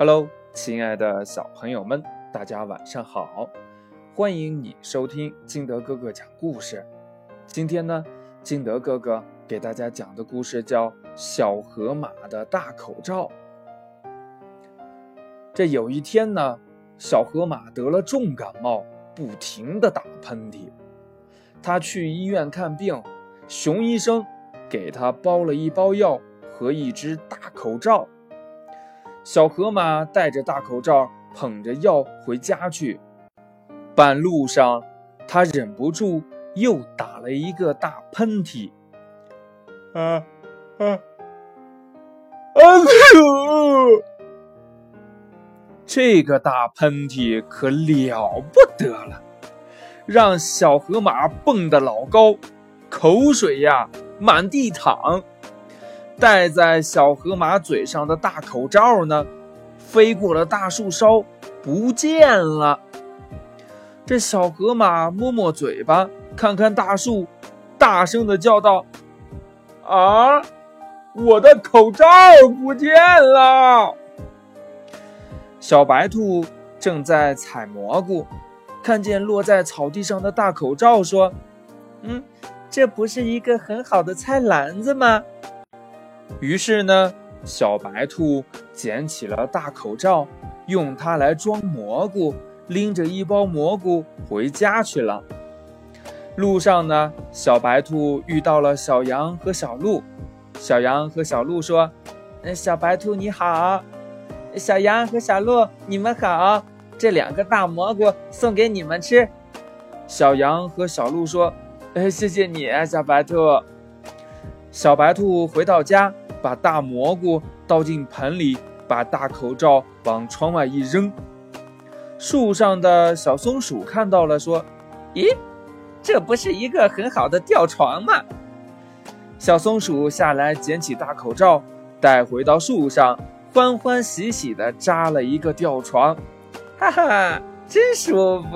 Hello，亲爱的小朋友们，大家晚上好！欢迎你收听金德哥哥讲故事。今天呢，金德哥哥给大家讲的故事叫《小河马的大口罩》。这有一天呢，小河马得了重感冒，不停的打喷嚏。他去医院看病，熊医生给他包了一包药。和一只大口罩，小河马戴着大口罩，捧着药回家去。半路上，他忍不住又打了一个大喷嚏。啊啊啊！这个大喷嚏可了不得了，让小河马蹦得老高，口水呀满地淌。戴在小河马嘴上的大口罩呢，飞过了大树梢，不见了。这小河马摸摸嘴巴，看看大树，大声的叫道：“啊，我的口罩不见了！”小白兔正在采蘑菇，看见落在草地上的大口罩，说：“嗯，这不是一个很好的菜篮子吗？”于是呢，小白兔捡起了大口罩，用它来装蘑菇，拎着一包蘑菇回家去了。路上呢，小白兔遇到了小羊和小鹿。小羊和小鹿说：“嗯，小白兔你好，小羊和小鹿你们好，这两个大蘑菇送给你们吃。”小羊和小鹿说：“哎，谢谢你，小白兔。”小白兔回到家。把大蘑菇倒进盆里，把大口罩往窗外一扔。树上的小松鼠看到了，说：“咦，这不是一个很好的吊床吗？”小松鼠下来捡起大口罩，带回到树上，欢欢喜喜地扎了一个吊床。哈哈，真舒服。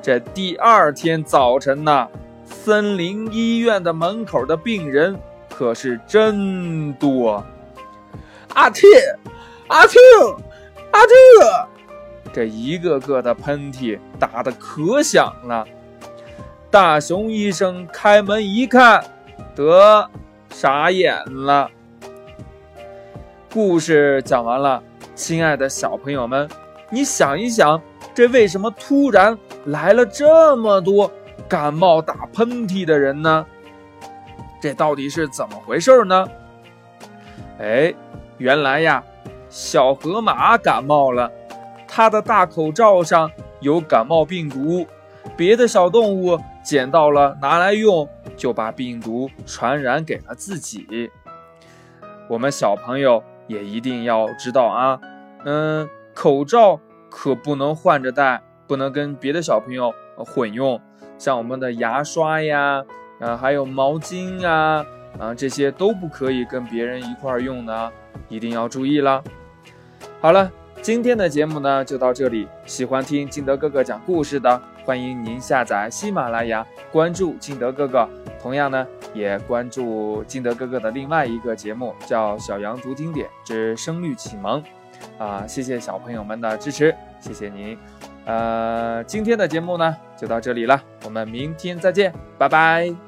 这第二天早晨呢，森林医院的门口的病人。可是真多，阿嚏，阿嚏，阿嚏！这一个个的喷嚏打得可响了。大熊医生开门一看，得傻眼了。故事讲完了，亲爱的小朋友们，你想一想，这为什么突然来了这么多感冒打喷嚏的人呢？这到底是怎么回事呢？哎，原来呀，小河马感冒了，它的大口罩上有感冒病毒，别的小动物捡到了拿来用，就把病毒传染给了自己。我们小朋友也一定要知道啊，嗯，口罩可不能换着戴，不能跟别的小朋友混用，像我们的牙刷呀。啊，还有毛巾啊，啊，这些都不可以跟别人一块儿用的，一定要注意了。好了，今天的节目呢就到这里。喜欢听金德哥哥讲故事的，欢迎您下载喜马拉雅，关注金德哥哥。同样呢，也关注金德哥哥的另外一个节目，叫《小羊读经典之声律启蒙》。啊，谢谢小朋友们的支持，谢谢您。呃，今天的节目呢就到这里了，我们明天再见，拜拜。